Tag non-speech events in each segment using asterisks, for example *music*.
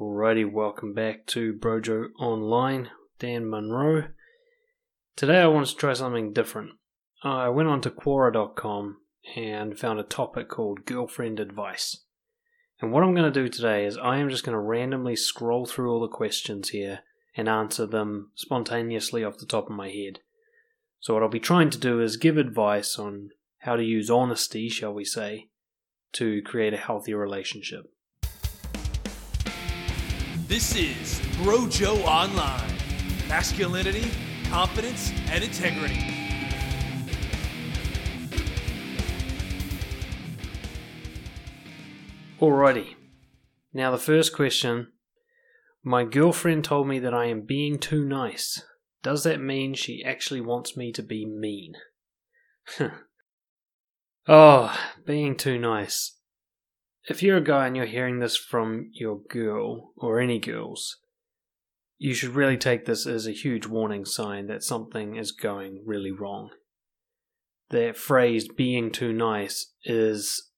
Alrighty, welcome back to Brojo Online. Dan Munro. Today I wanted to try something different. I went on to Quora.com and found a topic called Girlfriend Advice. And what I'm going to do today is I am just going to randomly scroll through all the questions here and answer them spontaneously off the top of my head. So, what I'll be trying to do is give advice on how to use honesty, shall we say, to create a healthy relationship. This is Brojo Online. Masculinity, confidence, and integrity. Alrighty. Now, the first question My girlfriend told me that I am being too nice. Does that mean she actually wants me to be mean? *laughs* oh, being too nice. If you're a guy and you're hearing this from your girl, or any girls, you should really take this as a huge warning sign that something is going really wrong. That phrase, being too nice, is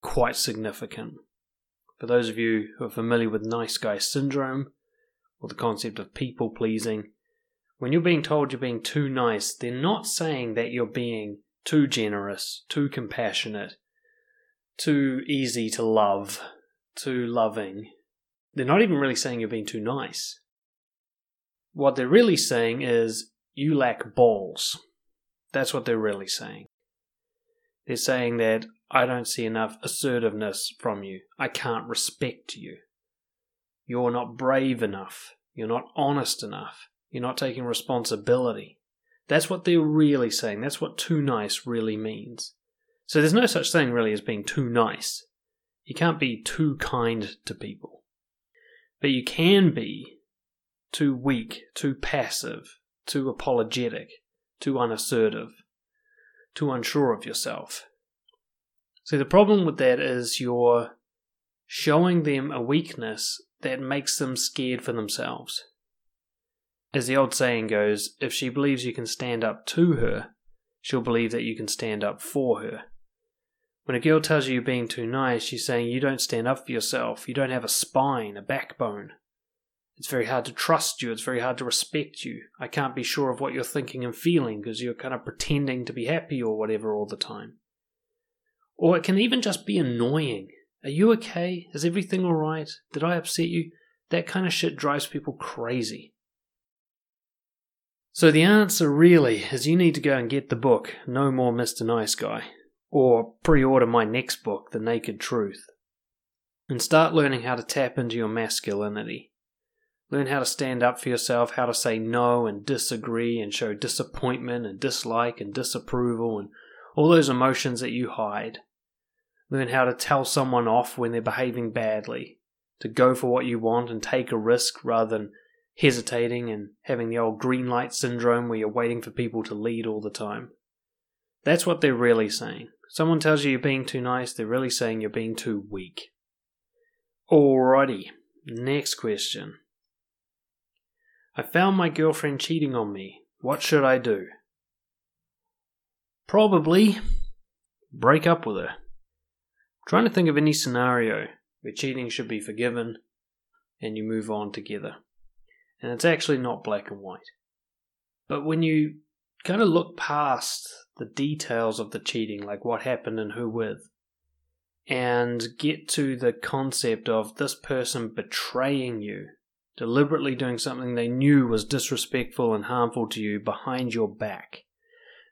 quite significant. For those of you who are familiar with nice guy syndrome, or the concept of people pleasing, when you're being told you're being too nice, they're not saying that you're being too generous, too compassionate, too easy to love, too loving. They're not even really saying you're being too nice. What they're really saying is you lack balls. That's what they're really saying. They're saying that I don't see enough assertiveness from you. I can't respect you. You're not brave enough. You're not honest enough. You're not taking responsibility. That's what they're really saying. That's what too nice really means. So there's no such thing really as being too nice. You can't be too kind to people. But you can be too weak, too passive, too apologetic, too unassertive, too unsure of yourself. See, the problem with that is you're showing them a weakness that makes them scared for themselves. As the old saying goes, if she believes you can stand up to her, she'll believe that you can stand up for her. When a girl tells you you're being too nice, she's saying you don't stand up for yourself, you don't have a spine, a backbone. It's very hard to trust you, it's very hard to respect you. I can't be sure of what you're thinking and feeling because you're kind of pretending to be happy or whatever all the time. Or it can even just be annoying. Are you okay? Is everything alright? Did I upset you? That kind of shit drives people crazy. So the answer really is you need to go and get the book, No More Mr. Nice Guy, or pre order my next book, The Naked Truth, and start learning how to tap into your masculinity. Learn how to stand up for yourself, how to say no and disagree and show disappointment and dislike and disapproval and all those emotions that you hide. Learn how to tell someone off when they're behaving badly, to go for what you want and take a risk rather than hesitating and having the old green light syndrome where you're waiting for people to lead all the time. That's what they're really saying. Someone tells you you're being too nice, they're really saying you're being too weak. Alrighty, next question. I found my girlfriend cheating on me. What should I do? Probably break up with her. I'm trying to think of any scenario where cheating should be forgiven and you move on together. And it's actually not black and white. But when you kind of look past the details of the cheating, like what happened and who with, and get to the concept of this person betraying you, deliberately doing something they knew was disrespectful and harmful to you behind your back.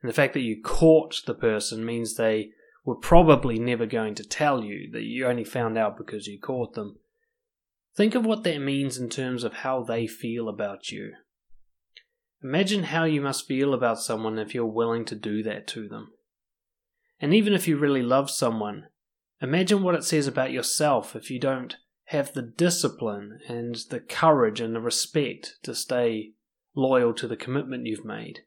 And the fact that you caught the person means they were probably never going to tell you, that you only found out because you caught them. Think of what that means in terms of how they feel about you. Imagine how you must feel about someone if you're willing to do that to them. And even if you really love someone, imagine what it says about yourself if you don't have the discipline and the courage and the respect to stay loyal to the commitment you've made.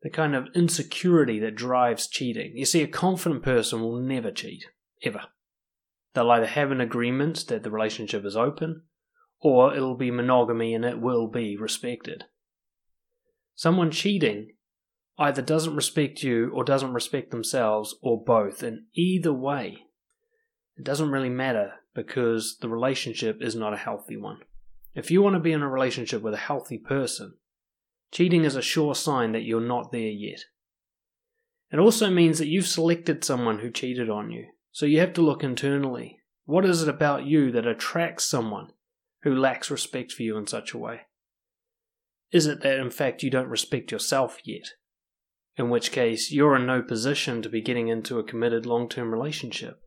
The kind of insecurity that drives cheating. You see, a confident person will never cheat, ever. They'll either have an agreement that the relationship is open, or it'll be monogamy and it will be respected. Someone cheating either doesn't respect you or doesn't respect themselves or both, and either way, it doesn't really matter because the relationship is not a healthy one. If you want to be in a relationship with a healthy person, cheating is a sure sign that you're not there yet. It also means that you've selected someone who cheated on you, so you have to look internally. What is it about you that attracts someone who lacks respect for you in such a way? Is it that in fact you don't respect yourself yet? In which case, you're in no position to be getting into a committed long term relationship.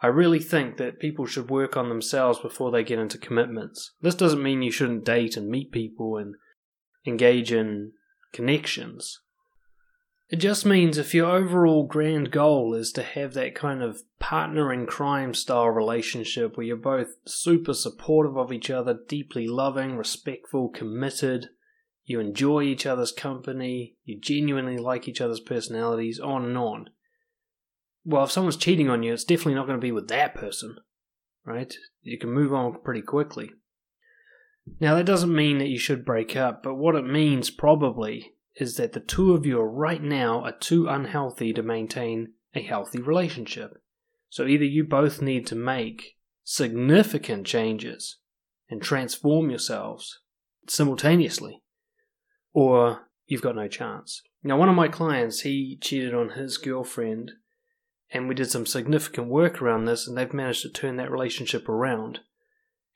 I really think that people should work on themselves before they get into commitments. This doesn't mean you shouldn't date and meet people and engage in connections. It just means if your overall grand goal is to have that kind of partner in crime style relationship where you're both super supportive of each other, deeply loving, respectful, committed, you enjoy each other's company, you genuinely like each other's personalities, on and on. Well, if someone's cheating on you, it's definitely not going to be with that person, right? You can move on pretty quickly. Now, that doesn't mean that you should break up, but what it means probably is that the two of you right now are too unhealthy to maintain a healthy relationship. So either you both need to make significant changes and transform yourselves simultaneously, or you've got no chance. Now, one of my clients, he cheated on his girlfriend, and we did some significant work around this, and they've managed to turn that relationship around.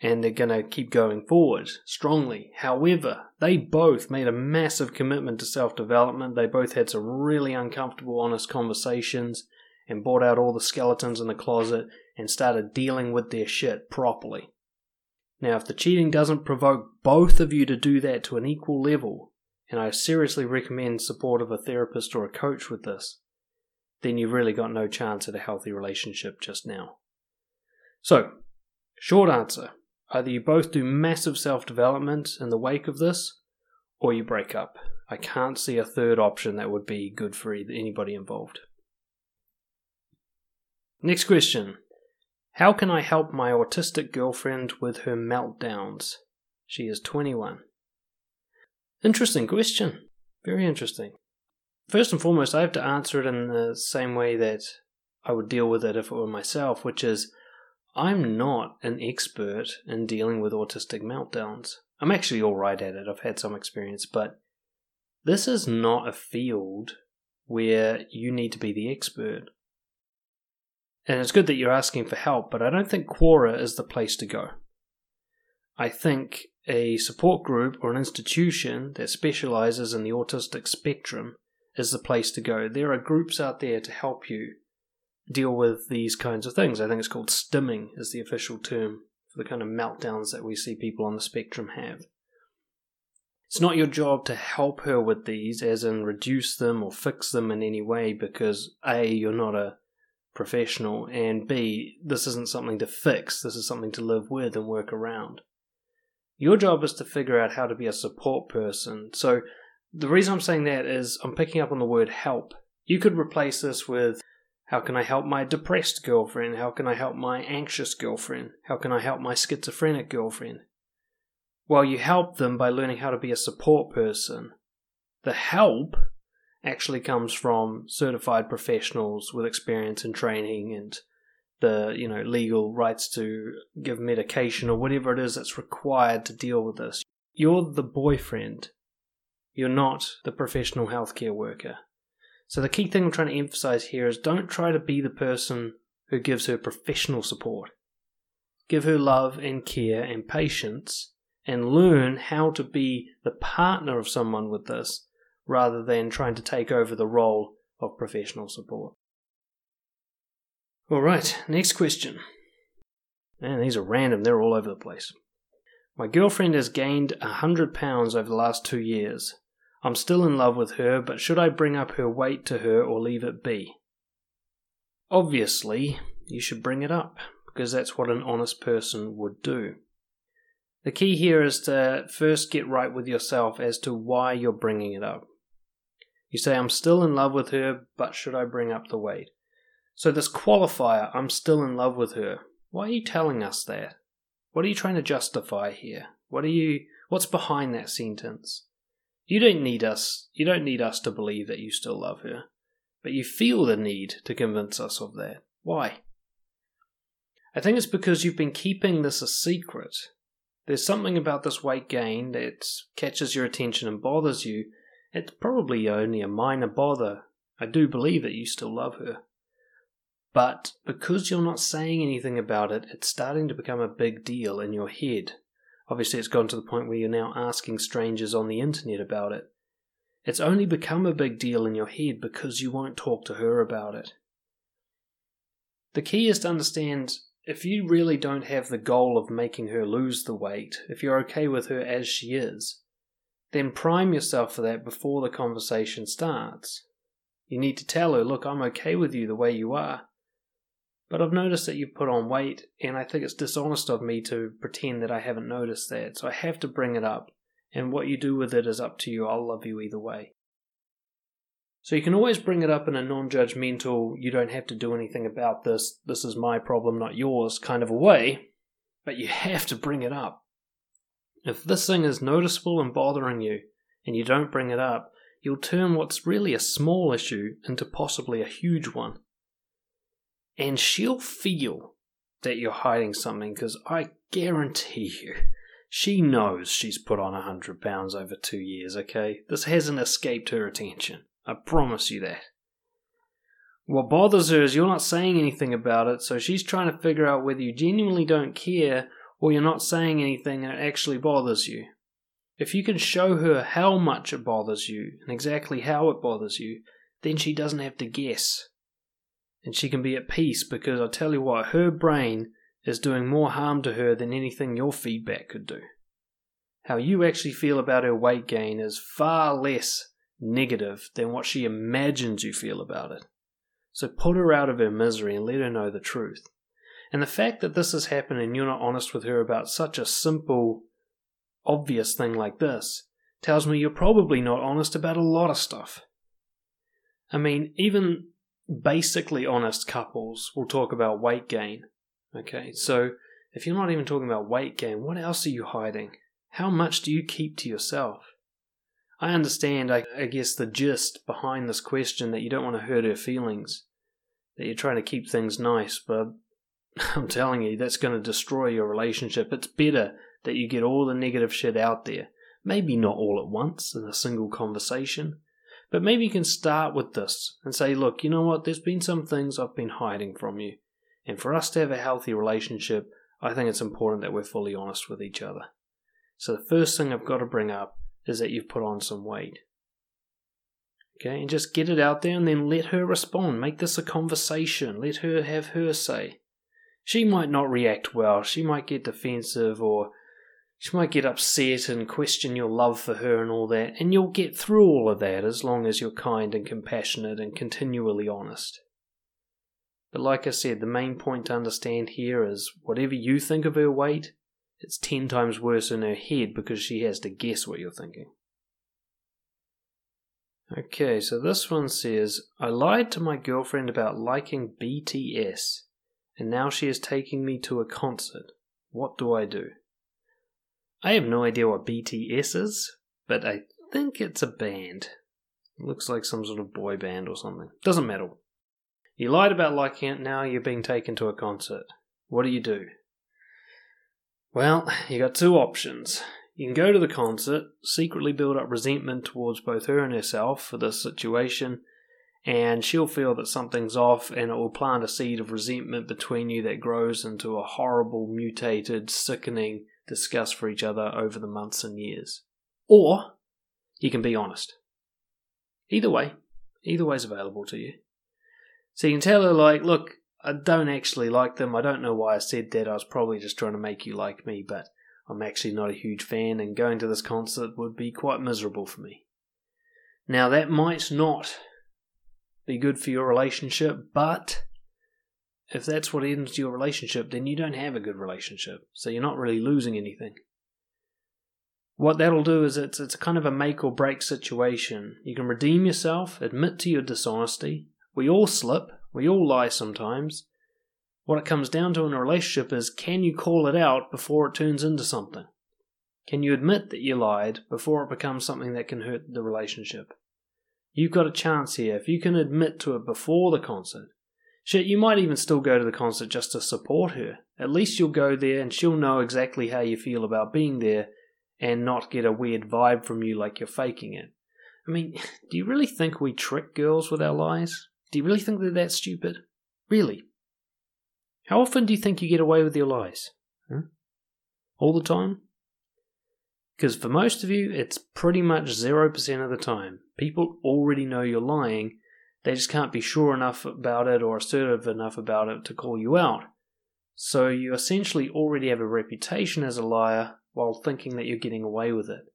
And they're going to keep going forward strongly. However, they both made a massive commitment to self development. They both had some really uncomfortable, honest conversations and brought out all the skeletons in the closet and started dealing with their shit properly. Now, if the cheating doesn't provoke both of you to do that to an equal level, and I seriously recommend support of a therapist or a coach with this, then you've really got no chance at a healthy relationship just now. So, short answer either you both do massive self development in the wake of this, or you break up. I can't see a third option that would be good for anybody involved. Next question How can I help my autistic girlfriend with her meltdowns? She is 21. Interesting question. Very interesting. First and foremost, I have to answer it in the same way that I would deal with it if it were myself, which is I'm not an expert in dealing with autistic meltdowns. I'm actually alright at it, I've had some experience, but this is not a field where you need to be the expert. And it's good that you're asking for help, but I don't think Quora is the place to go. I think a support group or an institution that specializes in the autistic spectrum is the place to go. There are groups out there to help you deal with these kinds of things. I think it's called stimming is the official term for the kind of meltdowns that we see people on the spectrum have. It's not your job to help her with these, as in reduce them or fix them in any way, because A, you're not a professional, and B, this isn't something to fix, this is something to live with and work around. Your job is to figure out how to be a support person. So the reason I'm saying that is I'm picking up on the word help. You could replace this with how can I help my depressed girlfriend? How can I help my anxious girlfriend? How can I help my schizophrenic girlfriend? Well, you help them by learning how to be a support person. The help actually comes from certified professionals with experience and training and the you know legal rights to give medication or whatever it is that's required to deal with this. You're the boyfriend. You're not the professional healthcare worker. So the key thing I'm trying to emphasize here is don't try to be the person who gives her professional support. Give her love and care and patience and learn how to be the partner of someone with this rather than trying to take over the role of professional support. All right, next question. Man, these are random, they're all over the place. My girlfriend has gained a hundred pounds over the last two years. I'm still in love with her, but should I bring up her weight to her or leave it be? Obviously, you should bring it up, because that's what an honest person would do. The key here is to first get right with yourself as to why you're bringing it up. You say, I'm still in love with her, but should I bring up the weight? So, this qualifier, I'm still in love with her, why are you telling us that? What are you trying to justify here? What are you what's behind that sentence? You don't need us you don't need us to believe that you still love her, but you feel the need to convince us of that. Why? I think it's because you've been keeping this a secret. There's something about this weight gain that catches your attention and bothers you. It's probably only a minor bother. I do believe that you still love her. But because you're not saying anything about it, it's starting to become a big deal in your head. Obviously, it's gone to the point where you're now asking strangers on the internet about it. It's only become a big deal in your head because you won't talk to her about it. The key is to understand if you really don't have the goal of making her lose the weight, if you're okay with her as she is, then prime yourself for that before the conversation starts. You need to tell her, look, I'm okay with you the way you are, but I've noticed that you've put on weight, and I think it's dishonest of me to pretend that I haven't noticed that, so I have to bring it up, and what you do with it is up to you. I'll love you either way. So you can always bring it up in a non judgmental, you don't have to do anything about this, this is my problem, not yours kind of a way, but you *laughs* have to bring it up. If this thing is noticeable and bothering you, and you don't bring it up, you'll turn what's really a small issue into possibly a huge one and she'll feel that you're hiding something because I guarantee you, she knows she's put on a hundred pounds over two years, okay? This hasn't escaped her attention. I promise you that. What bothers her is you're not saying anything about it, so she's trying to figure out whether you genuinely don't care or you're not saying anything and it actually bothers you. If you can show her how much it bothers you and exactly how it bothers you, then she doesn't have to guess and she can be at peace because I tell you what, her brain is doing more harm to her than anything your feedback could do. How you actually feel about her weight gain is far less negative than what she imagines you feel about it. So put her out of her misery and let her know the truth. And the fact that this has happened and you're not honest with her about such a simple, obvious thing like this tells me you're probably not honest about a lot of stuff. I mean, even basically honest couples will talk about weight gain. Okay, so if you're not even talking about weight gain, what else are you hiding? How much do you keep to yourself? I understand, I, I, guess, the gist behind this question that you don't want to hurt her feelings, that you're trying to keep things nice, but *laughs* I'm telling you, that's going to destroy your relationship. It's better that you get all the negative shit out there. Maybe not all at once in a single conversation, but maybe you can start with this and say, look, you know what? There's been some things I've been hiding from you. And for us to have a healthy relationship, I think it's important that we're fully honest with each other. So the first thing I've got to bring up is that you've put on some weight. Okay, and just get it out there and then let her respond. Make this a conversation. Let her have her say. She might not react well. She might get defensive or she might get upset and question your love for her and all that, and you'll get through all of that as long as you're kind and compassionate and continually honest. But like I said, the main point to understand here is whatever you think of her weight, it's ten times worse in her head because she has to guess what you're thinking. Okay, so this one says I lied to my girlfriend about liking BTS, and now she is taking me to a concert. What do I do? I have no idea what BTS is, but I think it's a band. It looks like some sort of boy band or something. Doesn't matter. You lied about liking it, now you're being taken to a concert. What do you do? Well, you got two options. You can go to the concert, secretly build up resentment towards both her and herself for this situation, and she'll feel that something's off and it will plant a seed of resentment between you that grows into a horrible, mutated, sickening discuss for each other over the months and years. Or you can be honest. Either way, either way is available to you. So you can tell her, like, look, I don't actually like them. I don't know why I said that. I was probably just trying to make you like me, but I'm actually not a huge fan, and going to this concert would be quite miserable for me. Now, that might not be good for your relationship, but if that's what ends your relationship, then you don't have a good relationship. So you're not really losing anything. What that'll do is it's it's kind of a make or break situation. You can redeem yourself, admit to your dishonesty. We all slip, we all lie sometimes. What it comes down to in a relationship is can you call it out before it turns into something? Can you admit that you lied before it becomes something that can hurt the relationship? You've got a chance here. If you can admit to it before the concert, Shit, you might even still go to the concert just to support her. At least you'll go there and she'll know exactly how you feel about being there and not get a weird vibe from you like you're faking it. I mean, *laughs* do you really think we trick girls with our lies? Do you really think they're that stupid? Really? How often do you think you get away with your lies? Huh? All the time? Because for most of you, it's pretty much 0% of the time. People already know you're lying, they just can't be sure enough about it or assertive enough about it to call you out. So you essentially already have a reputation as a liar while thinking that you're getting away with it.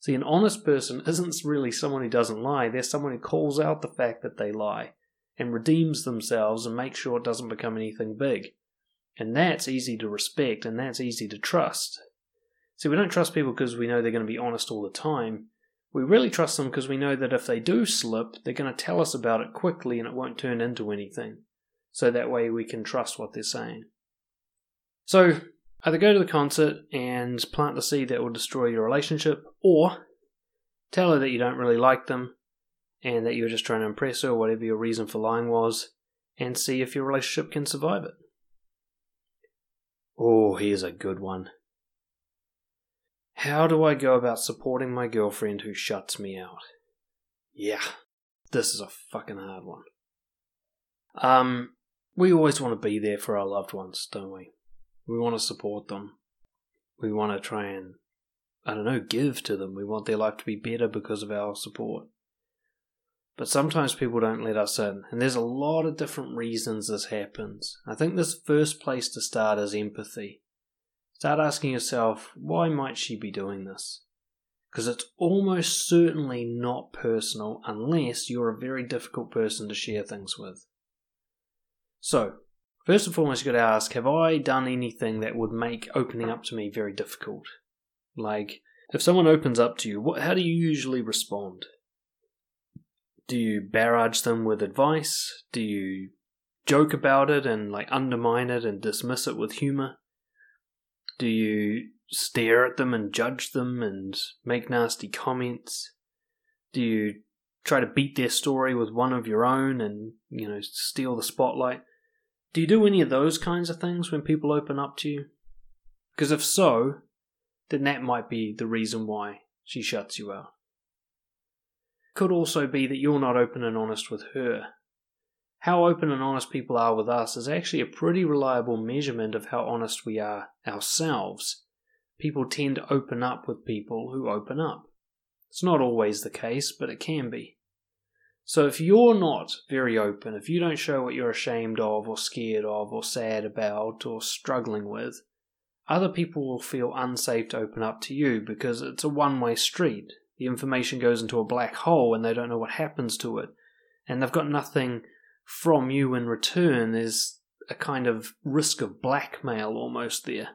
See, an honest person isn't really someone who doesn't lie, they're someone who calls out the fact that they lie and redeems themselves and makes sure it doesn't become anything big. And that's easy to respect and that's easy to trust. See, we don't trust people because we know they're going to be honest all the time. We really trust them because we know that if they do slip, they're going to tell us about it quickly and it won't turn into anything. So that way we can trust what they're saying. So, either go to the concert and plant the seed that will destroy your relationship, or tell her that you don't really like them and that you're just trying to impress her, whatever your reason for lying was, and see if your relationship can survive it. Oh, here's a good one. How do I go about supporting my girlfriend who shuts me out? Yeah, this is a fucking hard one. Um, we always want to be there for our loved ones, don't we? We want to support them. We want to try and, I don't know, give to them. We want their life to be better because of our support. But sometimes people don't let us in, and there's a lot of different reasons this happens. I think this first place to start is empathy. Start asking yourself, why might she be doing this? Because it's almost certainly not personal unless you're a very difficult person to share things with. So, first and foremost, you've got to ask, have I done anything that would make opening up to me very difficult? Like, if someone opens up to you, what, how do you usually respond? Do you barrage them with advice? Do you joke about it and like undermine it and dismiss it with humor? Do you stare at them and judge them and make nasty comments? Do you try to beat their story with one of your own and, you know, steal the spotlight? Do you do any of those kinds of things when people open up to you? Because if so, then that might be the reason why she shuts you out. Could also be that you're not open and honest with her. How open and honest people are with us is actually a pretty reliable measurement of how honest we are ourselves. People tend to open up with people who open up. It's not always the case, but it can be. So if you're not very open, if you don't show what you're ashamed of, or scared of, or sad about, or struggling with, other people will feel unsafe to open up to you because it's a one way street. The information goes into a black hole and they don't know what happens to it. And they've got nothing from you in return. There's a kind of risk of blackmail almost there.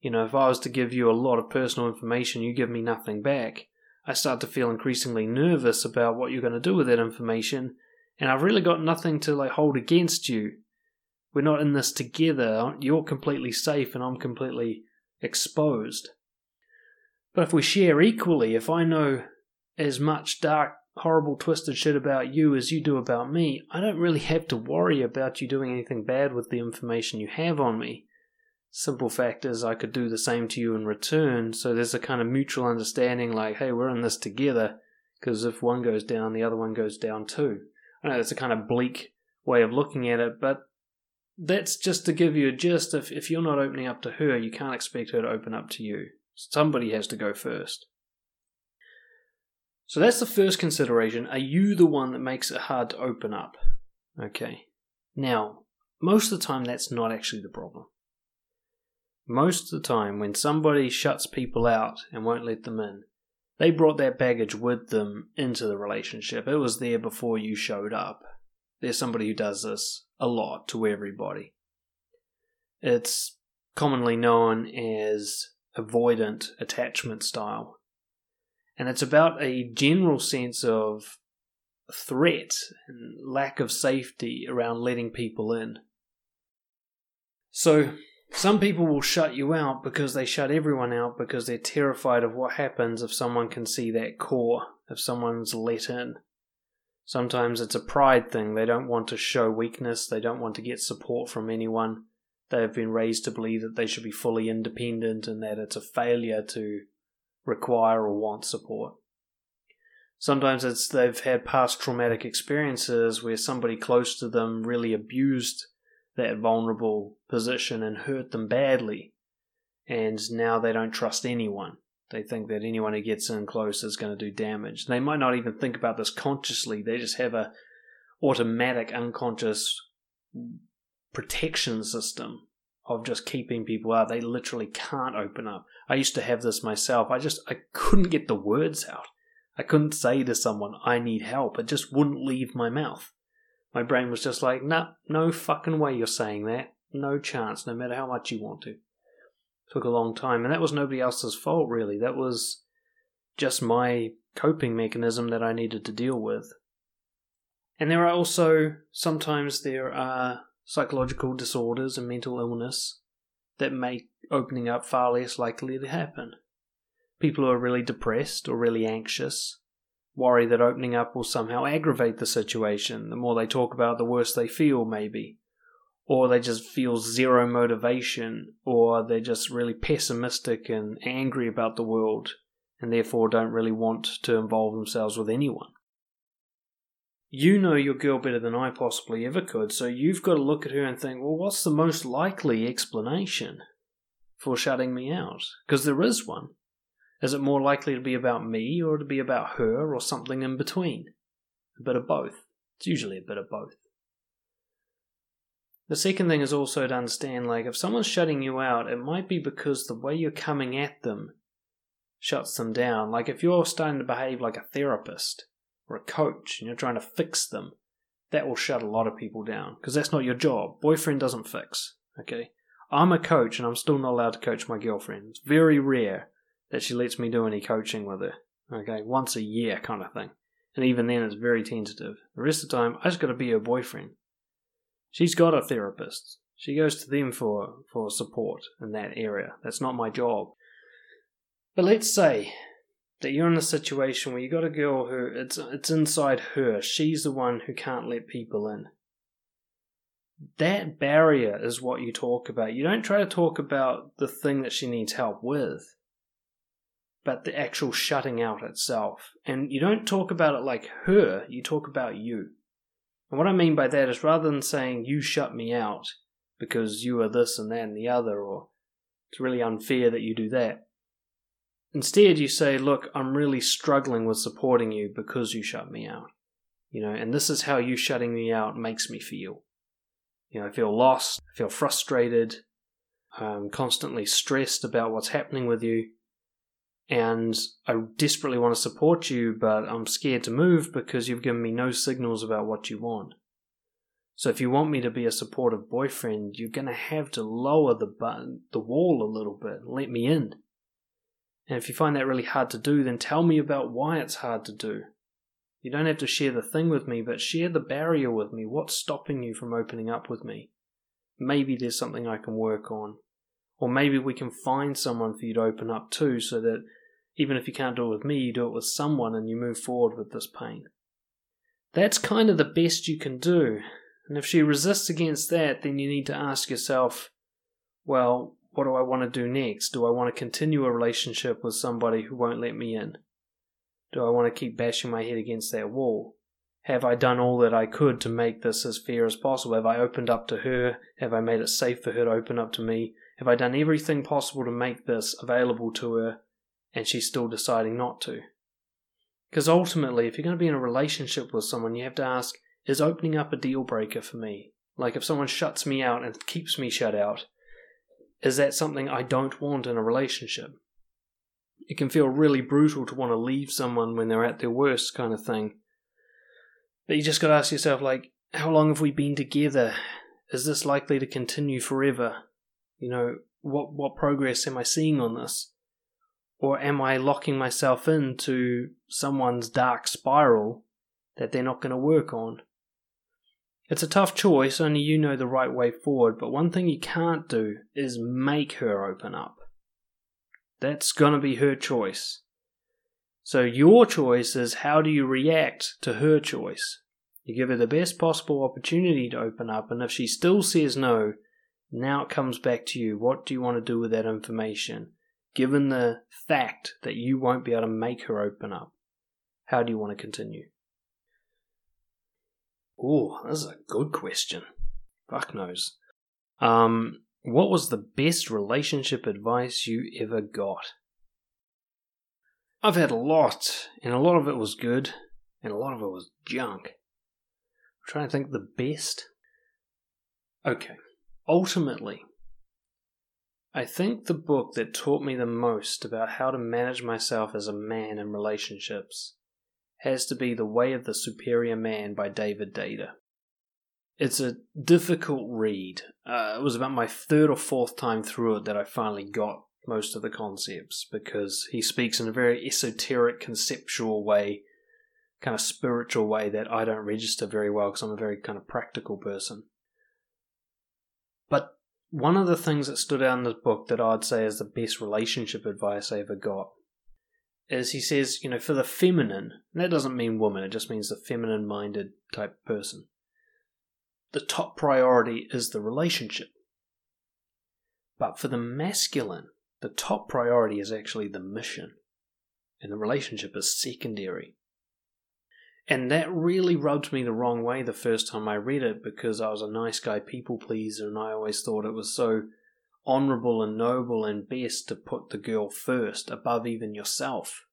You know, if I was to give you a lot of personal information, you give me nothing back. I start to feel increasingly nervous about what you're going to do with that information, and I've really got nothing to like hold against you. We're not in this together. You're completely safe, and I'm completely exposed. But if we share equally, if I know as much dark, horrible, twisted shit about you as you do about me, I don't really have to worry about you doing anything bad with the information you have on me. Simple fact is, I could do the same to you in return, so there's a kind of mutual understanding like, hey, we're in this together, because if one goes down, the other one goes down too. I know that's a kind of bleak way of looking at it, but that's just to give you a gist. If, if you're not opening up to her, you can't expect her to open up to you. Somebody has to go first. So that's the first consideration. Are you the one that makes it hard to open up? Okay. Now, most of the time, that's not actually the problem. Most of the time, when somebody shuts people out and won't let them in, they brought that baggage with them into the relationship. It was there before you showed up. There's somebody who does this a lot to everybody. It's commonly known as avoidant attachment style. And it's about a general sense of threat and lack of safety around letting people in. So, some people will shut you out because they shut everyone out because they're terrified of what happens if someone can see that core, if someone's let in. Sometimes it's a pride thing. They don't want to show weakness, they don't want to get support from anyone. They have been raised to believe that they should be fully independent and that it's a failure to require or want support. Sometimes it's they've had past traumatic experiences where somebody close to them really abused that vulnerable position and hurt them badly, and now they don't trust anyone. They think that anyone who gets in close is going to do damage. They might not even think about this consciously. They just have a automatic, unconscious protection system of just keeping people out. They literally can't open up. I used to have this myself. I just I couldn't get the words out. I couldn't say to someone, I need help. It just wouldn't leave my mouth. My brain was just like, nah, no fucking way you're saying that. No chance, no matter how much you want to. Took a long time, and that was nobody else's fault, really. That was just my coping mechanism that I needed to deal with. And there are also, sometimes there are psychological disorders and mental illness that make opening up far less likely to happen. People who are really depressed or really anxious worry that opening up will somehow aggravate the situation. The more they talk about the worse they feel, maybe. Or they just feel zero motivation, or they're just really pessimistic and angry about the world, and therefore don't really want to involve themselves with anyone. You know your girl better than I possibly ever could, so you've got to look at her and think, well, what's the most likely explanation for shutting me out? Because there is one. Is it more likely to be about me or to be about her or something in between? A bit of both. It's usually a bit of both. The second thing is also to understand like, if someone's shutting you out, it might be because the way you're coming at them shuts them down. Like, if you're starting to behave like a therapist or a coach and you're trying to fix them, that will shut a lot of people down because that's not your job. Boyfriend doesn't fix, okay? I'm a coach and I'm still not allowed to coach my girlfriend. It's very rare that she lets me do any coaching with her. Okay, once a year kind of thing. And even then, it's very tentative. The rest of the time, I just got to be her boyfriend. She's got a therapist. She goes to them for, for support in that area. That's not my job. But let's say that you're in a situation where you got a girl who it's it's inside her. She's the one who can't let people in. That barrier is what you talk about. You don't try to talk about the thing that she needs help with but the actual shutting out itself. And you don't talk about it like her, you talk about you. And what I mean by that is rather than saying, you shut me out because you are this and that and the other, or it's really unfair that you do that. Instead, you say, look, I'm really struggling with supporting you because you shut me out. You know, and this is how you shutting me out makes me feel. You know, I feel lost, I feel frustrated, I'm constantly stressed about what's happening with you and I desperately want to support you, but I'm scared to move because you've given me no signals about what you want. So if you want me to be a supportive boyfriend, you're going to have to lower the button, the wall a little bit, let me in. And if you find that really hard to do, then tell me about why it's hard to do. You don't have to share the thing with me, but share the barrier with me. What's stopping you from opening up with me? Maybe there's something I can work on. Or maybe we can find someone for you to open up to so that even if you can't do it with me, you do it with someone and you move forward with this pain. That's kind of the best you can do. And if she resists against that, then you need to ask yourself, well, what do I want to do next? Do I want to continue a relationship with somebody who won't let me in? Do I want to keep bashing my head against that wall? Have I done all that I could to make this as fair as possible? Have I opened up to her? Have I made it safe for her to open up to me? Have I done everything possible to make this available to her and she's still deciding not to. Because ultimately, if you're going to be in a relationship with someone, you have to ask is opening up a deal breaker for me? Like if someone shuts me out and keeps me shut out, is that something I don't want in a relationship? It can feel really brutal to want to leave someone when they're at their worst, kind of thing. But you just got to ask yourself, like, how long have we been together? Is this likely to continue forever? You know, what what progress am I seeing on this? Or am I locking myself into someone's dark spiral that they're not going to work on? It's a tough choice, only you know the right way forward, but one thing you can't do is make her open up. That's going to be her choice. So your choice is how do you react to her choice? You give her the best possible opportunity to open up, and if she still says no, now it comes back to you. What do you want to do with that information? Given the fact that you won't be able to make her open up, how do you want to continue? Oh, this is a good question. Fuck knows. Um, what was the best relationship advice you ever got? I've had a lot, and a lot of it was good, and a lot of it was junk. I'm trying to think the best. Okay, ultimately, I think the book that taught me the most about how to manage myself as a man in relationships has to be The Way of the Superior Man by David Deida. It's a difficult read. Uh, it was about my third or fourth time through it that I finally got most of the concepts because he speaks in a very esoteric, conceptual way, kind of spiritual way that I don't register very well because I'm a very kind of practical person. But one of the things that stood out in this book that I'd say is the best relationship advice I ever got is he says, you know, for the feminine, that doesn't mean woman, it just means the feminine minded type person. The top priority is the relationship. But for the masculine, the top priority is actually the mission, and the relationship is secondary. And that really rubbed me the wrong way the first time I read it because I was a nice guy people pleaser and I always thought it was so honourable and noble and best to put the girl first above even yourself.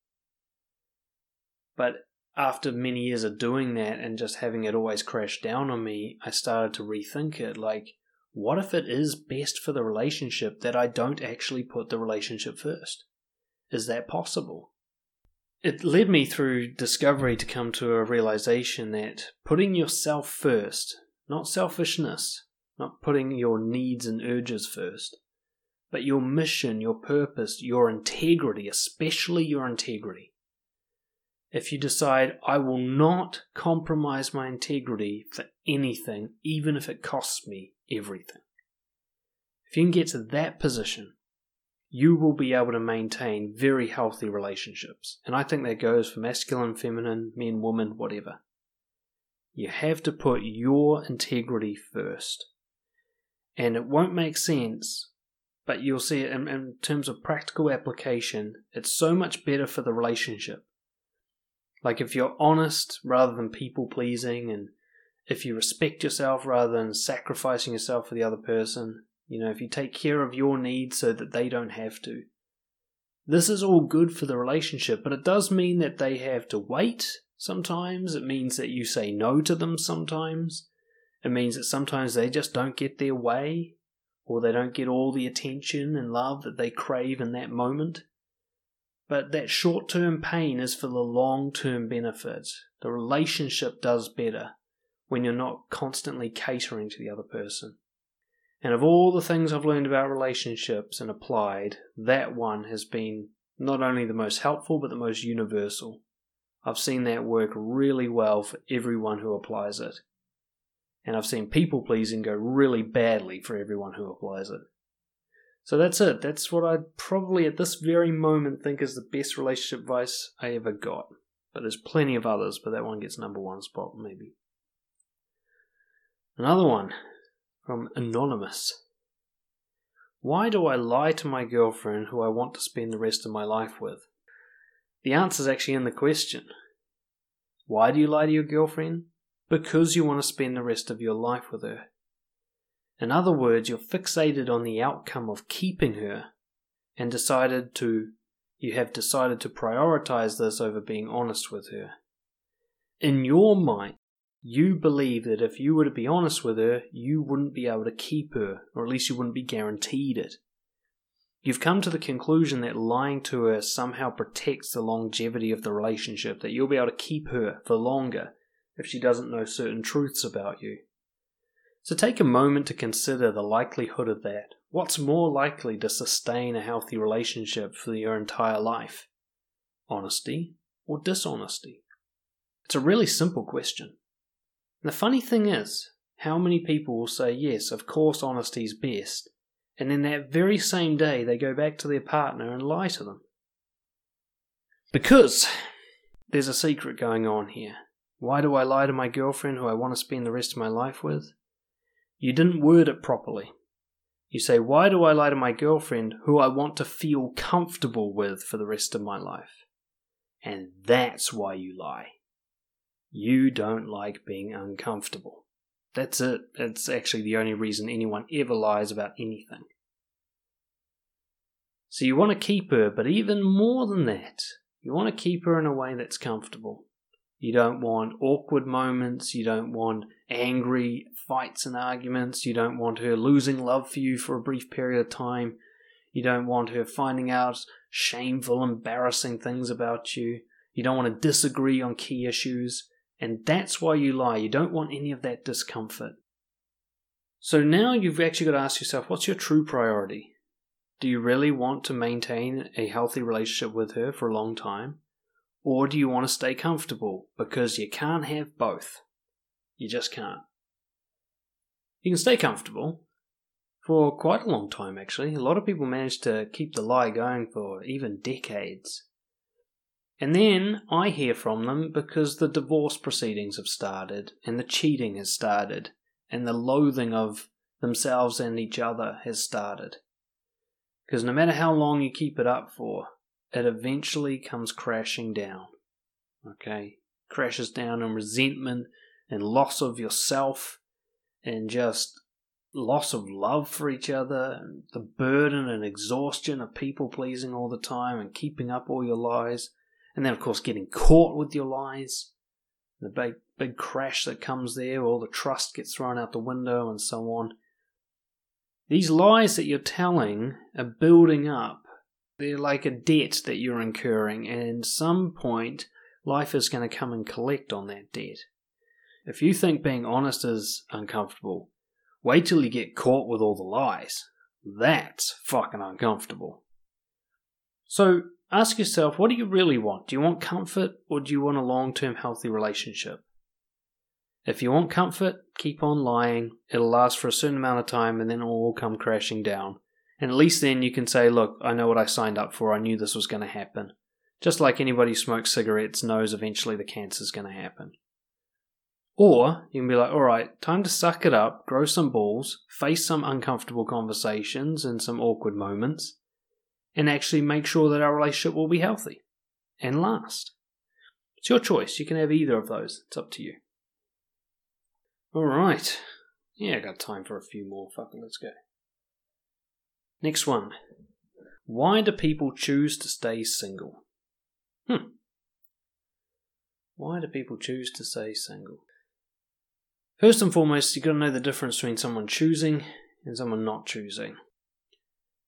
But after many years of doing that and just having it always crash down on me, I started to rethink it like, what if it is best for the relationship that I don't actually put the relationship first? Is that possible? It led me through discovery to come to a realization that putting yourself first, not selfishness, not putting your needs and urges first, but your mission, your purpose, your integrity, especially your integrity. If you decide, I will not compromise my integrity for anything, even if it costs me everything. If you can get to that position, you will be able to maintain very healthy relationships. And I think that goes for masculine, feminine, men, women, whatever. You have to put your integrity first. And it won't make sense, but you'll see it in, in terms of practical application, it's so much better for the relationship. Like if you're honest rather than people pleasing and if you respect yourself rather than sacrificing yourself for the other person, you know, if you take care of your needs so that they don't have to. This is all good for the relationship, but it does mean that they have to wait sometimes. It means that you say no to them sometimes. It means that sometimes they just don't get their way, or they don't get all the attention and love that they crave in that moment. But that short term pain is for the long term benefit. The relationship does better when you're not constantly catering to the other person. And of all the things I've learned about relationships and applied, that one has been not only the most helpful but the most universal. I've seen that work really well for everyone who applies it. And I've seen people pleasing go really badly for everyone who applies it. So that's it. That's what I probably at this very moment think is the best relationship advice I ever got. But there's plenty of others, but that one gets number one spot, maybe. Another one from Anonymous. Why do I lie to my girlfriend who I want to spend the rest of my life with? The answer is actually in the question. Why do you lie to your girlfriend? Because you want to spend the rest of your life with her. In other words, you're fixated on the outcome of keeping her and decided to you have decided to prioritize this over being honest with her. In your mind, you believe that if you were to be honest with her, you wouldn't be able to keep her, or at least you wouldn't be guaranteed it. You've come to the conclusion that lying to her somehow protects the longevity of the relationship, that you'll be able to keep her for longer if she doesn't know certain truths about you. So take a moment to consider the likelihood of that. What's more likely to sustain a healthy relationship for your entire life? Honesty or dishonesty? It's a really simple question. And the funny thing is, how many people will say, yes, of course honesty is best, and then that very same day they go back to their partner and lie to them? Because there's a secret going on here. Why do I lie to my girlfriend who I want to spend the rest of my life with? You didn't word it properly. You say, Why do I lie to my girlfriend who I want to feel comfortable with for the rest of my life? And that's why you lie. You don't like being uncomfortable. That's it. That's actually the only reason anyone ever lies about anything. So you want to keep her, but even more than that, you want to keep her in a way that's comfortable. You don't want awkward moments. You don't want angry fights and arguments. You don't want her losing love for you for a brief period of time. You don't want her finding out shameful, embarrassing things about you. You don't want to disagree on key issues. And that's why you lie. You don't want any of that discomfort. So now you've actually got to ask yourself what's your true priority? Do you really want to maintain a healthy relationship with her for a long time? Or do you want to stay comfortable? Because you can't have both. You just can't. You can stay comfortable for quite a long time, actually. A lot of people manage to keep the lie going for even decades. And then I hear from them because the divorce proceedings have started, and the cheating has started, and the loathing of themselves and each other has started. Because no matter how long you keep it up for, it eventually comes crashing down. Okay? Crashes down in resentment and loss of yourself and just loss of love for each other and the burden and exhaustion of people pleasing all the time and keeping up all your lies. And then, of course, getting caught with your lies. The big, big crash that comes there, all the trust gets thrown out the window and so on. These lies that you're telling are building up they're like a debt that you're incurring, and at some point, life is going to come and collect on that debt. If you think being honest is uncomfortable, wait till you get caught with all the lies. That's fucking uncomfortable. So ask yourself what do you really want? Do you want comfort or do you want a long term healthy relationship? If you want comfort, keep on lying. It'll last for a certain amount of time and then it'll all come crashing down. And at least then you can say, look, I know what I signed up for. I knew this was going to happen. Just like anybody who smokes cigarettes knows eventually the cancer is going to happen. Or you can be like, all right, time to suck it up, grow some balls, face some uncomfortable conversations and some awkward moments, and actually make sure that our relationship will be healthy and last. It's your choice. You can have either of those. It's up to you. All right. Yeah, I got time for a few more. Fucking let's go. Next one. Why do people choose to stay single? Hmm. Why do people choose to stay single? First and foremost, you've got to know the difference between someone choosing and someone not choosing.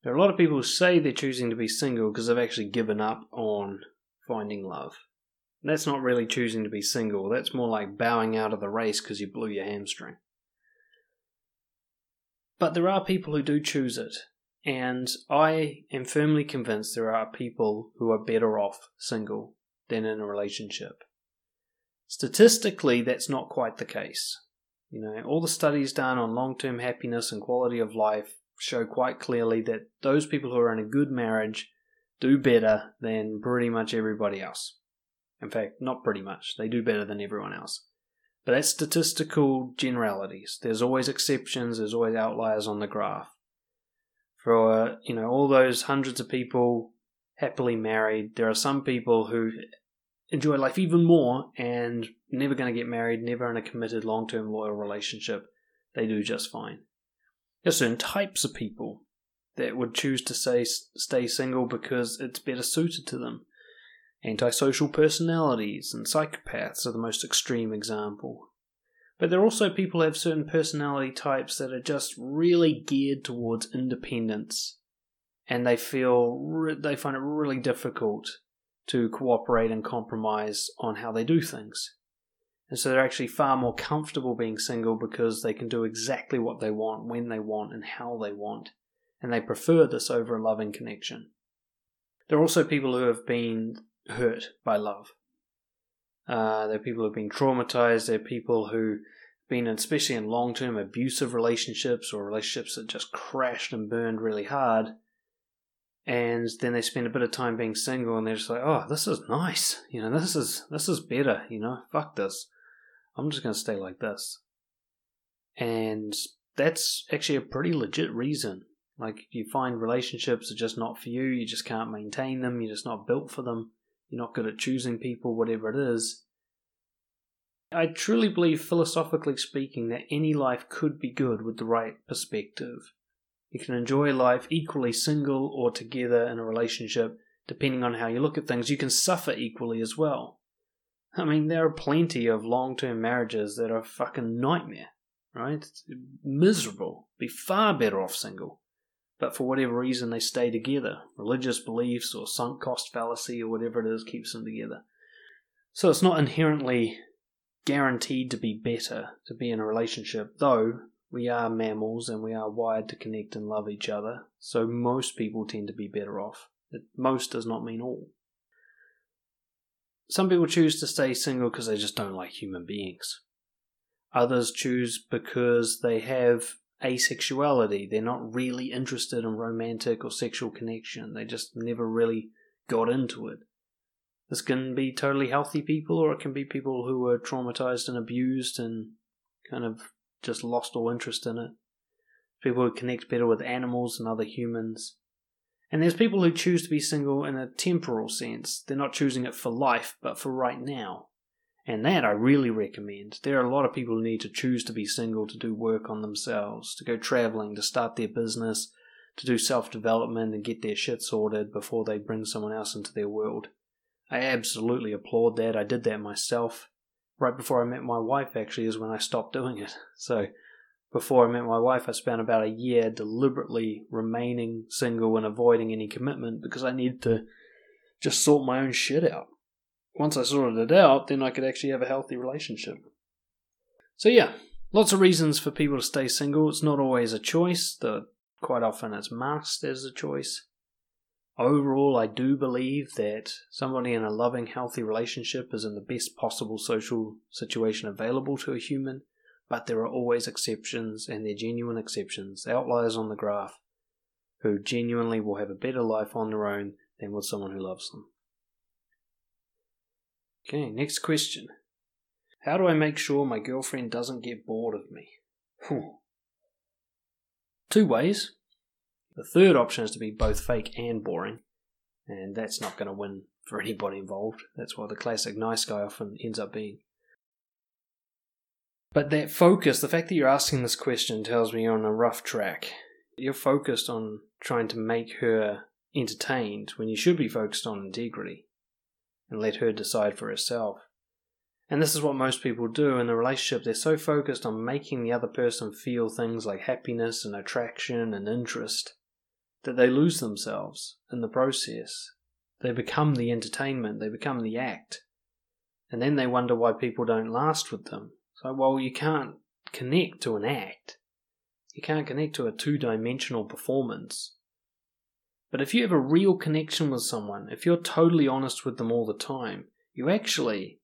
There are a lot of people who say they're choosing to be single because they've actually given up on finding love. That's not really choosing to be single, that's more like bowing out of the race because you blew your hamstring. But there are people who do choose it, and I am firmly convinced there are people who are better off single than in a relationship. Statistically, that's not quite the case. You know, all the studies done on long term happiness and quality of life show quite clearly that those people who are in a good marriage do better than pretty much everybody else. In fact, not pretty much, they do better than everyone else. But that's statistical generalities. There's always exceptions, there's always outliers on the graph for you know all those hundreds of people happily married, there are some people who enjoy life even more and never going to get married, never in a committed long-term loyal relationship. They do just fine. There are certain types of people that would choose to stay single because it's better suited to them. Antisocial personalities and psychopaths are the most extreme example. But there are also people who have certain personality types that are just really geared towards independence, and they feel they find it really difficult to cooperate and compromise on how they do things. And so they're actually far more comfortable being single because they can do exactly what they want, when they want, and how they want. And they prefer this over a loving connection. There are also people who have been hurt by love. Uh, there are people who've been traumatized. There are people who've been, especially in long term abusive relationships or relationships that just crashed and burned really hard. and then they spend a bit of time being single and they're just like, oh, this is nice. You know, this is this is better, you know, fuck this. I'm just gonna stay like this. And that's actually a pretty legit reason. Like you find relationships are just not for you, you just can't maintain them, you're just not built for them, you're not good at choosing people, whatever it is. I truly believe, philosophically speaking, that any life could be good with the right perspective. You can enjoy life equally single or together in a relationship, depending on how you look at things. You can suffer equally as well. I mean, there are plenty of long term marriages that are a fucking nightmare, right? It's miserable. Be far better off single. But for whatever reason, they stay together. Religious beliefs or sunk cost fallacy or whatever it is keeps them together. So it's not inherently guaranteed to be better to be in a relationship, though we are mammals and we are wired to connect and love each other, so most people tend to be better off. most does not mean all. Some people choose to stay single because they just don't like human beings. Others choose because they have asexuality. They're not really interested in romantic or sexual connection. They just never really got into it. This can be totally healthy people, or it can be people who were traumatized and abused and kind of just lost all interest in it. People who connect better with animals and other humans. And there's people who choose to be single in a temporal sense. They're not choosing it for life, but for right now. And that I really recommend. There are a lot of people who need to choose to be single to do work on themselves, to go traveling, to start their business, to do self development and get their shit sorted before they bring someone else into their world. I absolutely applaud that. I did that myself right before I met my wife, actually, is when I stopped doing it. *laughs* So before I met my wife, I spent about a year deliberately remaining single and avoiding any commitment because I needed to just sort my own shit out. Once I sorted it out, then I could actually have a healthy relationship. So, yeah, lots of reasons for people to stay single. It's not always a choice, though quite often it's masked as a choice. Overall, I do believe that somebody in a loving, healthy relationship is in the best possible social situation available to a human, but there are always exceptions, and they're genuine exceptions, outliers on the graph, who genuinely will have a better life on their own than with someone who loves them. Okay, next question. How do I make sure my girlfriend doesn't get bored of me? Whew. Two ways. The third option is to be both fake and boring, and that's not going to win for anybody involved. That's why the classic nice guy often ends up being. But that focus, the fact that you're asking this question tells me you're on a rough track. You're focused on trying to make her entertained when you should be focused on integrity and let her decide for herself. And this is what most people do in a relationship. They're so focused on making the other person feel things like happiness and attraction and interest that they lose themselves in the process. They become the entertainment, they become the act. And then they wonder why people don't last with them. So, well, you can't connect to an act. You can't connect to a two dimensional performance. But if you have a real connection with someone, if you're totally honest with them all the time, you actually,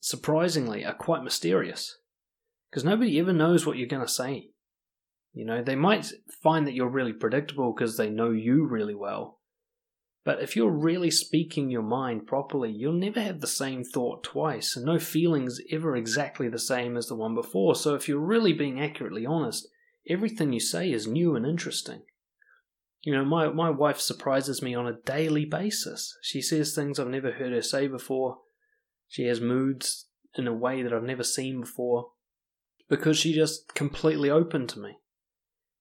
surprisingly, are quite mysterious. Because nobody ever knows what you're going to say. You know, they might find that you're really predictable because they know you really well. But if you're really speaking your mind properly, you'll never have the same thought twice, and no feeling's ever exactly the same as the one before. So if you're really being accurately honest, everything you say is new and interesting. You know, my, my wife surprises me on a daily basis. She says things I've never heard her say before. She has moods in a way that I've never seen before because she's just completely open to me.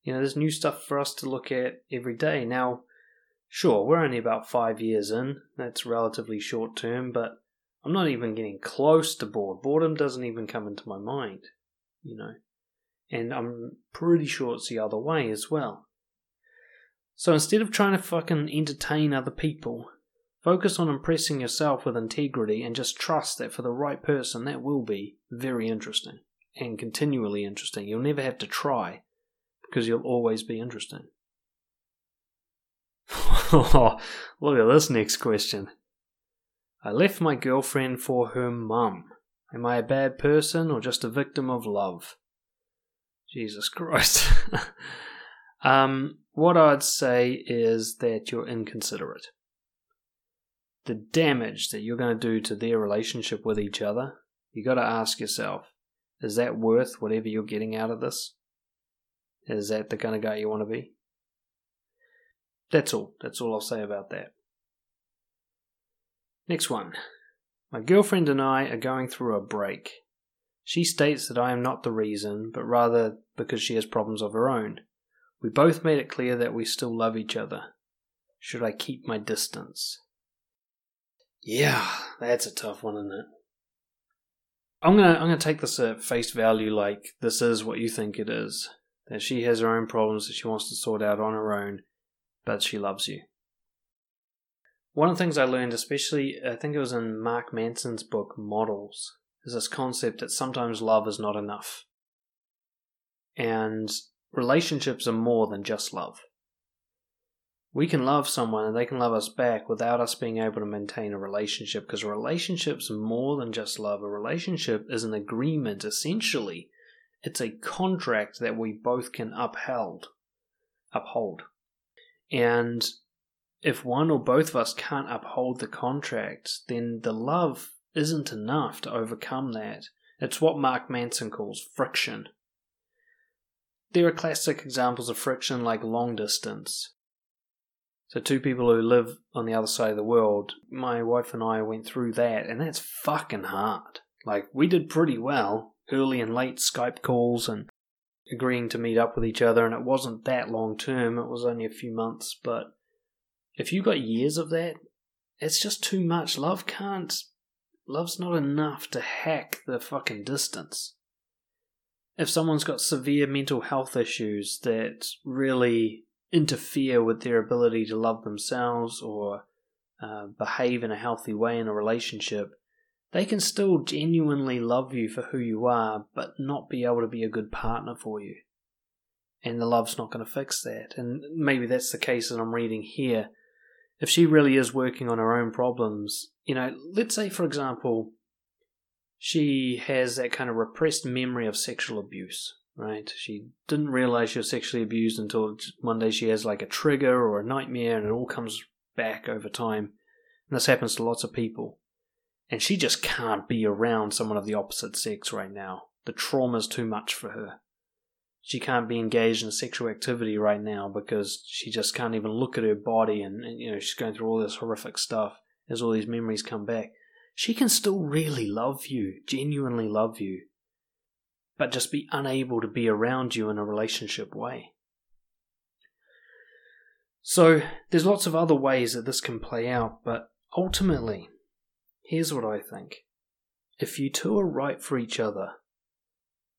You know, there's new stuff for us to look at every day. Now, sure, we're only about five years in. That's relatively short term, but I'm not even getting close to bored. Boredom doesn't even come into my mind, you know. And I'm pretty sure it's the other way as well. So instead of trying to fucking entertain other people, focus on impressing yourself with integrity and just trust that for the right person, that will be very interesting and continually interesting. You'll never have to try because you'll always be interesting. *laughs* Look at this next question. I left my girlfriend for her mum. Am I a bad person or just a victim of love? Jesus Christ. *laughs* Um, what I'd say is that you're inconsiderate. The damage that you're going to do to their relationship with each other, you got to ask yourself, is that worth whatever you're getting out of this? Is that the kind of guy you want to be? That's all. That's all I'll say about that. Next one. My girlfriend and I are going through a break. She states that I am not the reason, but rather because she has problems of her own. We both made it clear that we still love each other. Should I keep my distance? Yeah, that's a tough one, isn't it? I'm gonna I'm gonna take this at face value like this is what you think it is. That she has her own problems that she wants to sort out on her own, but she loves you. One of the things I learned, especially I think it was in Mark Manson's book Models, is this concept that sometimes love is not enough. And relationships are more than just love. We can love someone and they can love us back without us being able to maintain a relationship because relationship's more than just love. A relationship is an agreement, essentially. It's a contract that we both can upheld, uphold. And if one or both of us can't uphold the contract, then the love isn't enough to overcome that. It's what Mark Manson calls friction. There are classic examples of friction like long distance. So, two people who live on the other side of the world, my wife and I went through that, and that's fucking hard. Like, we did pretty well, early and late Skype calls and agreeing to meet up with each other, and it wasn't that long term, it was only a few months, but if you got years of that, it's just too much. Love can't. Love's not enough to hack the fucking distance if someone's got severe mental health issues that really interfere with their ability to love themselves or uh, behave in a healthy way in a relationship, they can still genuinely love you for who you are, but not be able to be a good partner for you. And the love's not going to fix that. And maybe that's the case that I'm reading here. If she really is working on her own problems, you know, let's say, for example, she has that kind of repressed memory of sexual abuse, right? She didn't realize she was sexually abused until one day she has like a trigger or a nightmare and it all comes back over time. And this happens to lots of people. And she just can't be around someone of the opposite sex right now. The trauma's too much for her. She can't be engaged in sexual activity right now because she just can't even look at her body and, and you know, she's going through all this horrific stuff as all these memories come back she can still really love you, genuinely love you, but just be unable to be around you in a relationship way. So, there's lots of other ways that this can play out, but ultimately, here's what I think. If you two are right for each other,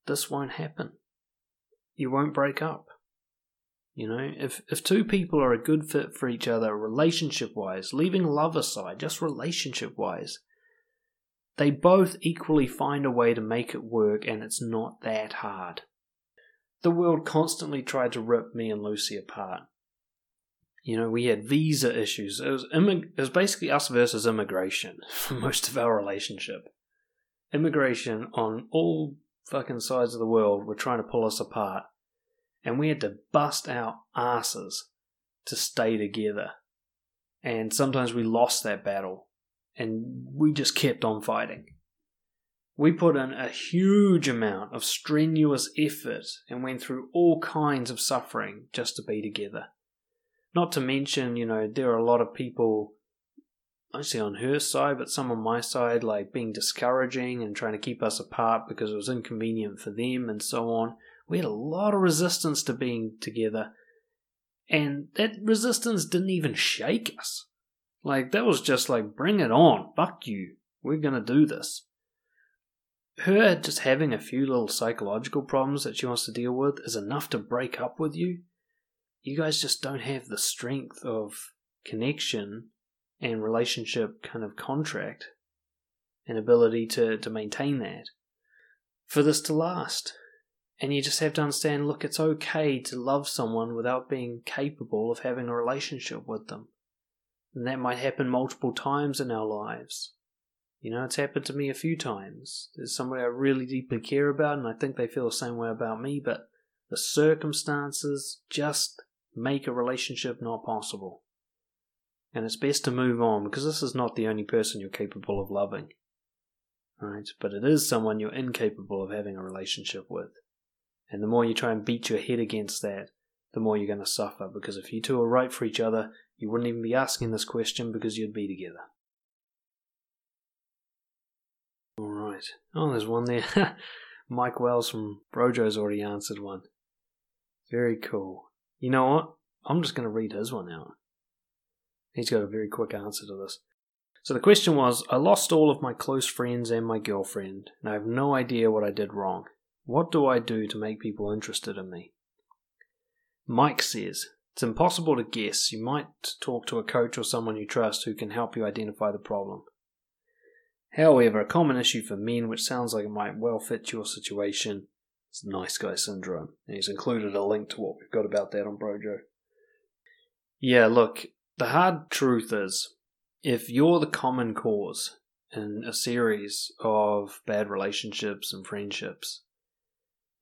this won't happen. You won't break up. You know, if if two people are a good fit for each other relationship wise, leaving love aside, just relationship wise, they both equally find a way to make it work, and it's not that hard. The world constantly tried to rip me and Lucy apart. You know, we had visa issues. It was, immig- it was basically us versus immigration *laughs* for most of our relationship. Immigration on all fucking sides of the world were trying to pull us apart, and we had to bust our asses to stay together. And sometimes we lost that battle and we just kept on fighting. We put in a huge amount of strenuous effort and went through all kinds of suffering just to be together. Not to mention, you know, there are a lot of people, mostly on her side, but some on my side, like being discouraging and trying to keep us apart because it was inconvenient for them and so on. We had a lot of resistance to being together, and that resistance didn't even shake us. Like, that was just like, bring it on. Fuck you. We're gonna do this. Her just having a few little psychological problems that she wants to deal with is enough to break up with you. You guys just don't have the strength of connection and relationship kind of contract and ability to, to maintain that for this to last. And you just have to understand look, it's okay to love someone without being capable of having a relationship with them. And that might happen multiple times in our lives. You know, it's happened to me a few times. There's somebody I really deeply care about, and I think they feel the same way about me, but the circumstances just make a relationship not possible. And it's best to move on because this is not the only person you're capable of loving. Right? But it is someone you're incapable of having a relationship with. And the more you try and beat your head against that, the more you're going to suffer because if you two are right for each other, you wouldn't even be asking this question because you'd be together. Alright. Oh, there's one there. *laughs* Mike Wells from Brojo's already answered one. Very cool. You know what? I'm just going to read his one out. He's got a very quick answer to this. So the question was I lost all of my close friends and my girlfriend, and I have no idea what I did wrong. What do I do to make people interested in me? Mike says, It's impossible to guess. You might talk to a coach or someone you trust who can help you identify the problem. However, a common issue for men, which sounds like it might well fit your situation, is nice guy syndrome. And he's included a link to what we've got about that on Brojo. Yeah, look, the hard truth is if you're the common cause in a series of bad relationships and friendships,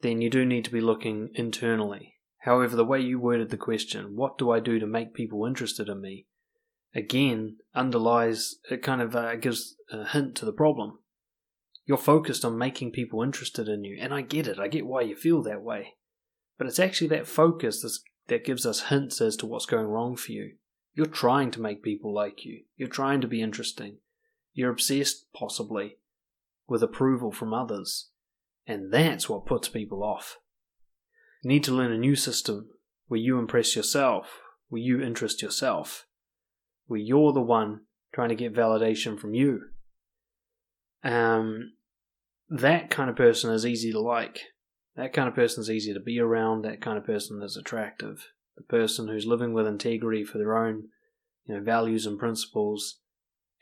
then you do need to be looking internally. However, the way you worded the question, what do I do to make people interested in me? Again, underlies, it kind of uh, gives a hint to the problem. You're focused on making people interested in you, and I get it, I get why you feel that way. But it's actually that focus that gives us hints as to what's going wrong for you. You're trying to make people like you. You're trying to be interesting. You're obsessed, possibly, with approval from others. And that's what puts people off. You need to learn a new system where you impress yourself, where you interest yourself, where you're the one trying to get validation from you. Um, that kind of person is easy to like. That kind of person is easy to be around. That kind of person is attractive the person who's living with integrity for their own you know values and principles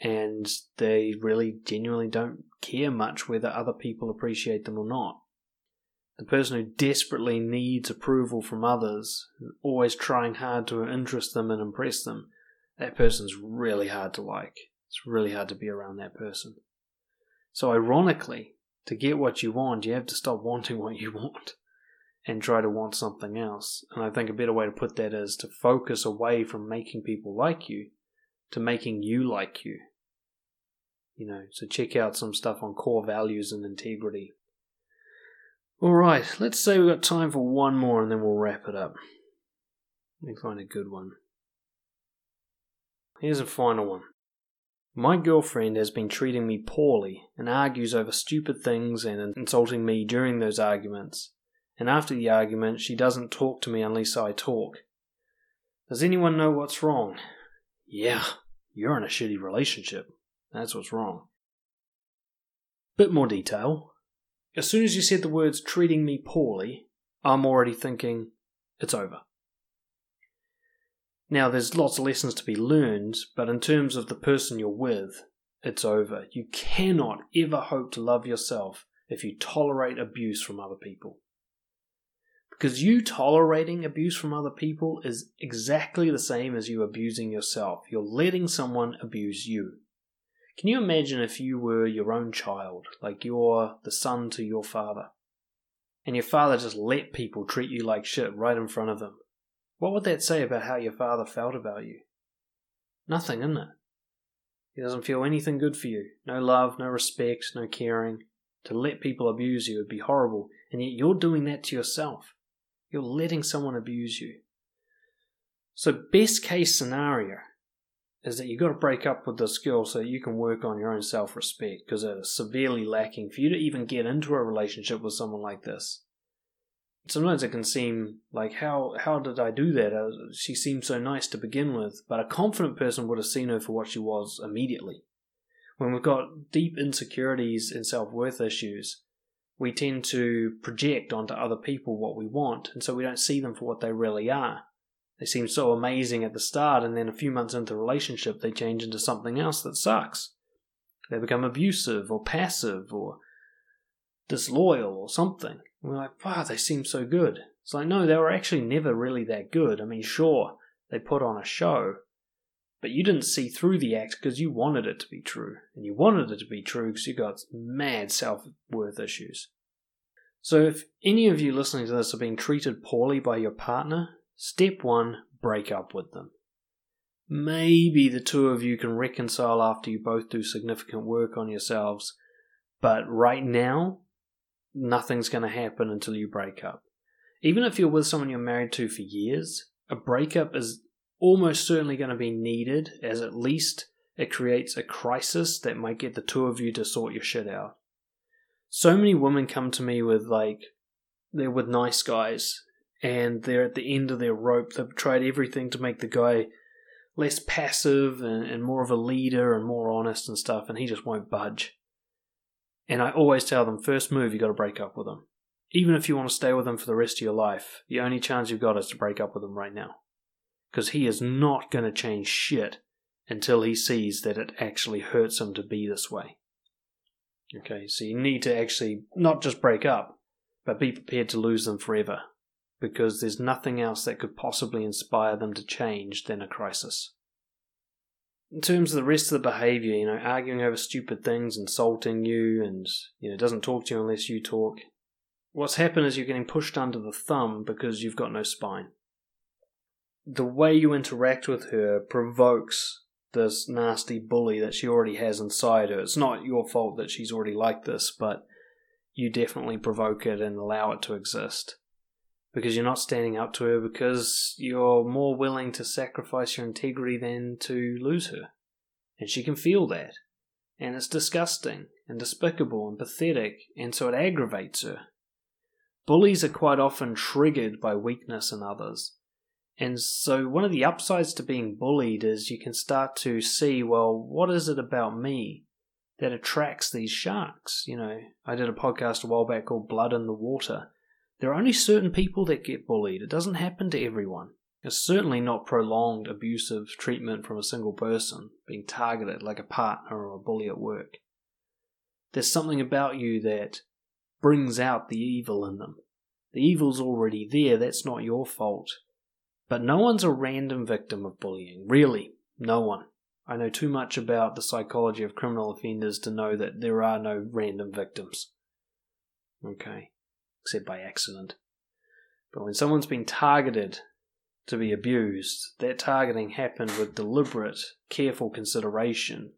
and they really genuinely don't care much whether other people appreciate them or not the person who desperately needs approval from others always trying hard to interest them and impress them that person's really hard to like it's really hard to be around that person so ironically to get what you want you have to stop wanting what you want and try to want something else. And I think a better way to put that is to focus away from making people like you to making you like you. You know, so check out some stuff on core values and integrity. Alright, let's say we've got time for one more and then we'll wrap it up. Let me find a good one. Here's a final one. My girlfriend has been treating me poorly and argues over stupid things and insulting me during those arguments and after the argument, she doesn't talk to me unless I talk. Does anyone know what's wrong? Yeah, you're in a shitty relationship. That's what's wrong. Bit more detail. As soon as you said the words treating me poorly, I'm already thinking, it's over. Now, there's lots of lessons to be learned, but in terms of the person you're with, it's over. You cannot ever hope to love yourself if you tolerate abuse from other people. Because you tolerating abuse from other people is exactly the same as you abusing yourself. You're letting someone abuse you. Can you imagine if you were your own child, like you're the son to your father, and your father just let people treat you like shit right in front of them? What would that say about how your father felt about you? Nothing, isn't it? He doesn't feel anything good for you. No love, no respect, no caring. To let people abuse you would be horrible, and yet you're doing that to yourself. You're letting someone abuse you. So, best case scenario is that you've got to break up with this girl so you can work on your own self respect because it is severely lacking for you to even get into a relationship with someone like this. Sometimes it can seem like, how, how did I do that? Uh, she seemed so nice to begin with, but a confident person would have seen her for what she was immediately. When we've got deep insecurities and self worth issues, we tend to project onto other people what we want, and so we don't see them for what they really are. They seem so amazing at the start, and then a few months into the relationship, they change into something else that sucks. They become abusive or passive or disloyal or something. And we're like, wow, they seem so good. It's like, no, they were actually never really that good. I mean, sure, they put on a show, but you didn't see through the act because you wanted it to be true. And you wanted it to be true because you got mad self worth issues. So, if any of you listening to this are being treated poorly by your partner, step one, break up with them. Maybe the two of you can reconcile after you both do significant work on yourselves, but right now, nothing's going to happen until you break up. Even if you're with someone you're married to for years, a breakup is almost certainly going to be needed, as at least it creates a crisis that might get the two of you to sort your shit out. So many women come to me with, like, they're with nice guys, and they're at the end of their rope. They've tried everything to make the guy less passive and, and more of a leader and more honest and stuff, and he just won't budge. And I always tell them, first move, you've got to break up with them. Even if you want to stay with them for the rest of your life, the only chance you've got is to break up with them right now. Because he is not going to change shit until he sees that it actually hurts him to be this way. Okay, so you need to actually not just break up, but be prepared to lose them forever. Because there's nothing else that could possibly inspire them to change than a crisis in terms of the rest of the behavior, you know, arguing over stupid things, insulting you, and, you know, doesn't talk to you unless you talk. What's happened is you're getting pushed under the thumb because you've got no spine. The way you interact with her provokes this nasty bully that she already has inside her. It's not your fault that she's already like this, but you definitely provoke it and allow it to exist because you're not standing up to her because you're more willing to sacrifice your integrity than to lose her. And she can feel that. And it's disgusting and despicable and pathetic, and so it aggravates her. Bullies are quite often triggered by weakness in others. And so, one of the upsides to being bullied is you can start to see, well, what is it about me that attracts these sharks? You know, I did a podcast a while back called Blood in the Water, there are only certain people that get bullied. It doesn't happen to everyone. It's certainly not prolonged abusive treatment from a single person, being targeted like a partner or a bully at work. There's something about you that brings out the evil in them. The evil's already there, that's not your fault. But no one's a random victim of bullying. Really, no one. I know too much about the psychology of criminal offenders to know that there are no random victims. Okay except by accident. But when someone's been targeted to be abused, that targeting happened with deliberate, careful consideration,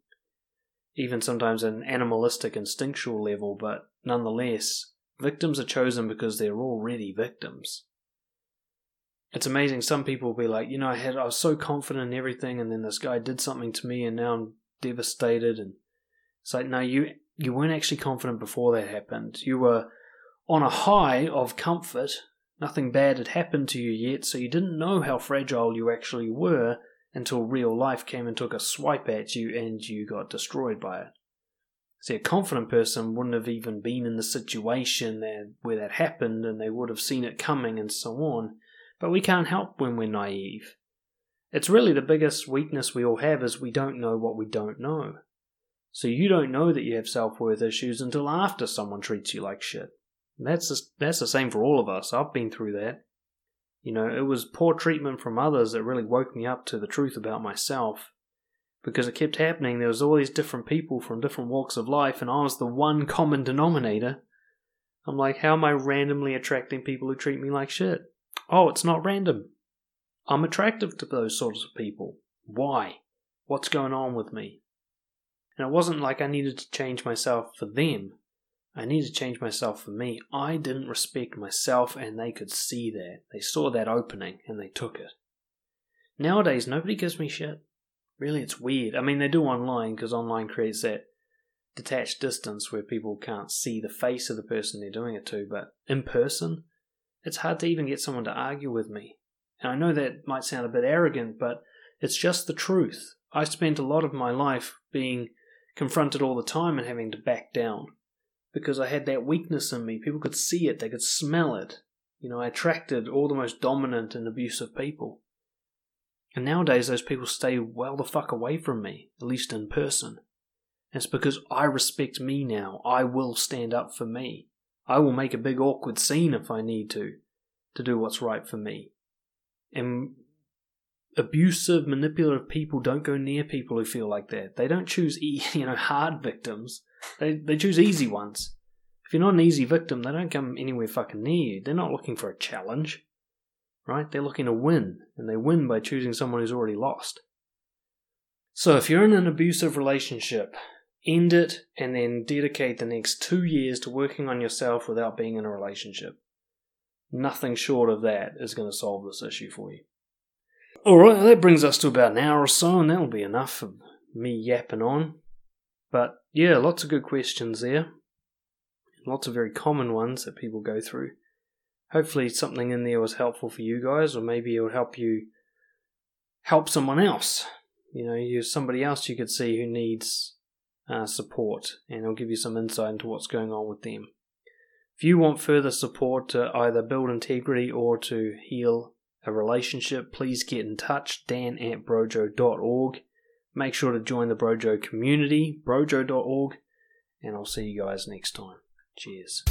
even sometimes at an animalistic, instinctual level, but nonetheless, victims are chosen because they're already victims. It's amazing. Some people will be like, you know, I had I was so confident in everything, and then this guy did something to me, and now I'm devastated. And it's like, no, you you weren't actually confident before that happened. You were on a high of comfort. Nothing bad had happened to you yet, so you didn't know how fragile you actually were until real life came and took a swipe at you and you got destroyed by it. See, a confident person wouldn't have even been in the situation that, where that happened and they would have seen it coming and so on, but we can't help when we're naive. It's really the biggest weakness we all have is we don't know what we don't know. So you don't know that you have self worth issues until after someone treats you like shit. That's just, that's the same for all of us. I've been through that. You know, it was poor treatment from others that really woke me up to the truth about myself. Because it kept happening, there was all these different people from different walks of life, and I was the one common denominator. I'm like, how am I randomly attracting people who treat me like shit? Oh, it's not random. I'm attractive to those sorts of people. Why? What's going on with me? And it wasn't like I needed to change myself for them. I need to change myself for me. I didn't respect myself, and they could see that. They saw that opening and they took it. Nowadays, nobody gives me shit. Really, it's weird. I mean, they do online because online creates that detached distance where people can't see the face of the person they're doing it to, but in person, it's hard to even get someone to argue with me. And I know that might sound a bit arrogant, but it's just the truth. I spent a lot of my life being confronted all the time and having to back down because I had that weakness in me. People could see it, they could smell it. You know, I attracted all the most dominant and abusive people. And nowadays, those people stay well the fuck away from me, at least in person. And it's because I respect me now. I will stand up for me. I will make a big awkward scene if I need to, to do what's right for me. And abusive, manipulative people don't go near people who feel like that. They don't choose, *laughs* you know, hard victims. They they choose easy ones If you're not an easy victim, they don't come anywhere fucking near you. They're not looking for a challenge, right? They're looking to win, and they win by choosing someone who's already lost. So if you're in an abusive relationship, end it and then dedicate the next two years to working on yourself without being in a relationship. Nothing short of that is going to solve this issue for you. Alright, that brings us to about an hour or so, and that'll be enough of me yapping on. But yeah, lots of good questions there. Lots of very common ones that people go through. Hopefully, something in there was helpful for you guys, or maybe it will help you help someone else. You know, you're somebody else you could see who needs uh, support, and it'll give you some insight into what's going on with them. If you want further support to either build integrity or to heal a relationship, please get in touch. Dan at brojo.org. Make sure to join the Brojo community, brojo.org, and I'll see you guys next time. Cheers.